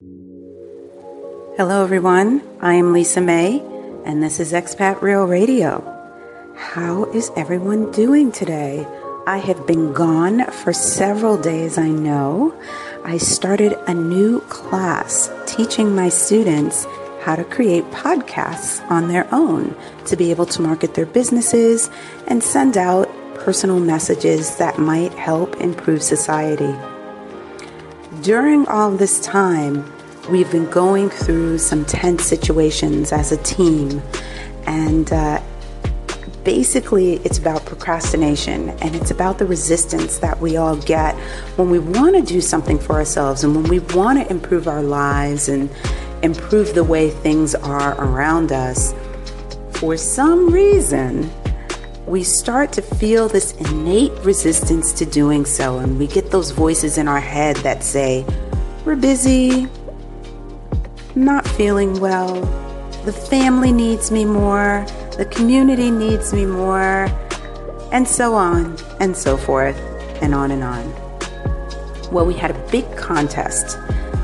Hello, everyone. I am Lisa May, and this is Expat Real Radio. How is everyone doing today? I have been gone for several days, I know. I started a new class teaching my students how to create podcasts on their own to be able to market their businesses and send out personal messages that might help improve society. During all this time, we've been going through some tense situations as a team, and uh, basically, it's about procrastination and it's about the resistance that we all get when we want to do something for ourselves and when we want to improve our lives and improve the way things are around us. For some reason, we start to feel this innate resistance to doing so, and we get those voices in our head that say, We're busy, not feeling well, the family needs me more, the community needs me more, and so on and so forth, and on and on. Well, we had a big contest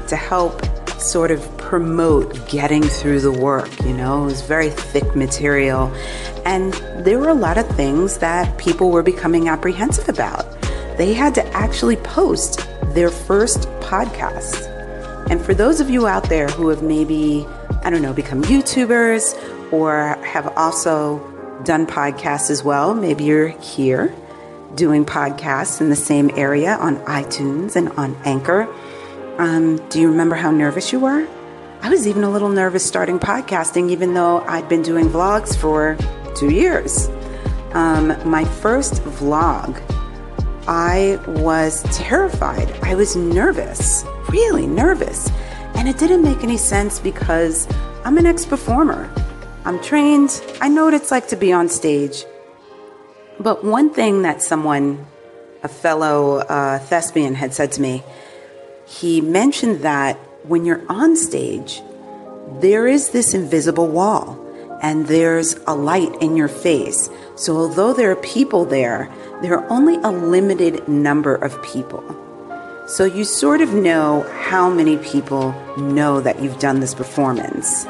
to help sort of promote getting through the work. You know, it was very thick material. And there were a lot of things that people were becoming apprehensive about. They had to actually post their first podcast. And for those of you out there who have maybe, I don't know, become YouTubers or have also done podcasts as well, maybe you're here doing podcasts in the same area on iTunes and on Anchor. Um, do you remember how nervous you were? I was even a little nervous starting podcasting, even though I'd been doing vlogs for two years. Um, my first vlog, I was terrified. I was nervous really nervous. And it didn't make any sense because I'm an ex performer. I'm trained. I know what it's like to be on stage. But one thing that someone, a fellow uh, thespian, had said to me, he mentioned that when you're on stage, there is this invisible wall and there's a light in your face. So, although there are people there, there are only a limited number of people. So you sort of know how many people know that you've done this performance.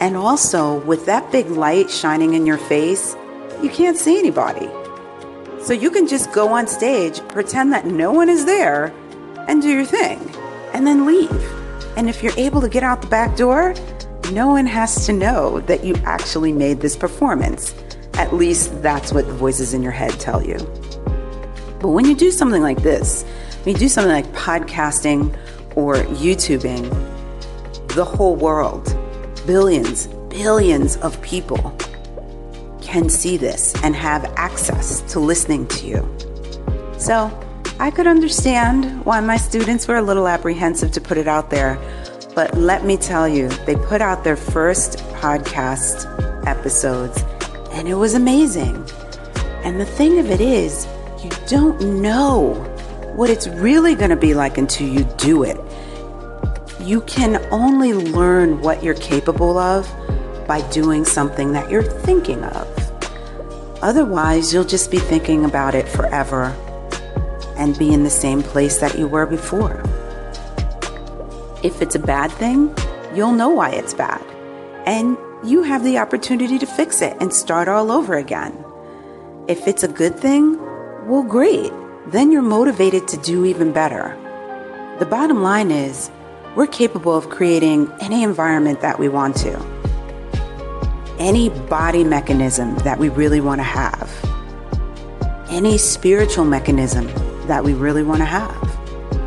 And also, with that big light shining in your face, you can't see anybody. So you can just go on stage, pretend that no one is there, and do your thing, and then leave. And if you're able to get out the back door, no one has to know that you actually made this performance. At least that's what the voices in your head tell you. But when you do something like this, when you do something like podcasting or YouTubing, the whole world, billions, billions of people can see this and have access to listening to you. So I could understand why my students were a little apprehensive to put it out there. But let me tell you, they put out their first podcast episodes and it was amazing. And the thing of it is, you don't know what it's really going to be like until you do it. You can only learn what you're capable of by doing something that you're thinking of. Otherwise, you'll just be thinking about it forever and be in the same place that you were before. If it's a bad thing, you'll know why it's bad. And you have the opportunity to fix it and start all over again. If it's a good thing, well, great then you're motivated to do even better. The bottom line is, we're capable of creating any environment that we want to, any body mechanism that we really want to have, any spiritual mechanism that we really want to have,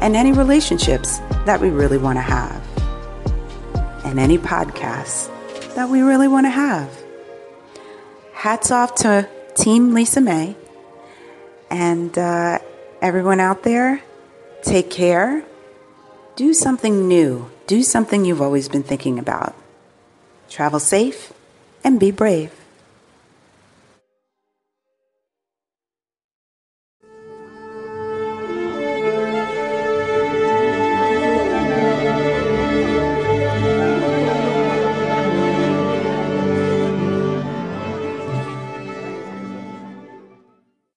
and any relationships that we really want to have, and any podcasts that we really want to have. Hats off to Team Lisa May and uh, everyone out there, take care. Do something new. Do something you've always been thinking about. Travel safe and be brave.